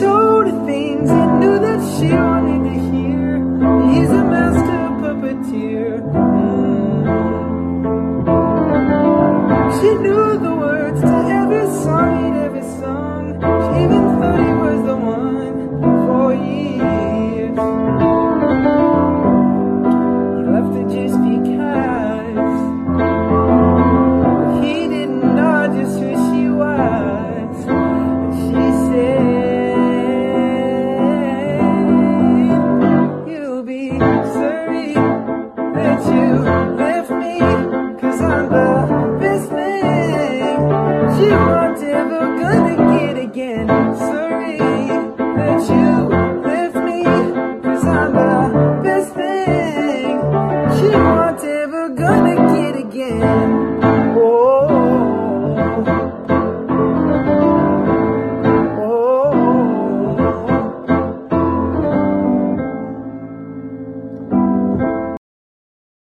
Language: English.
told her things I knew that she wanted to hear. He's a master puppeteer. Mm. She knew the words to every song. Ever gonna get again. Sorry that you left me, cause I'm the best thing she won't ever gonna get again.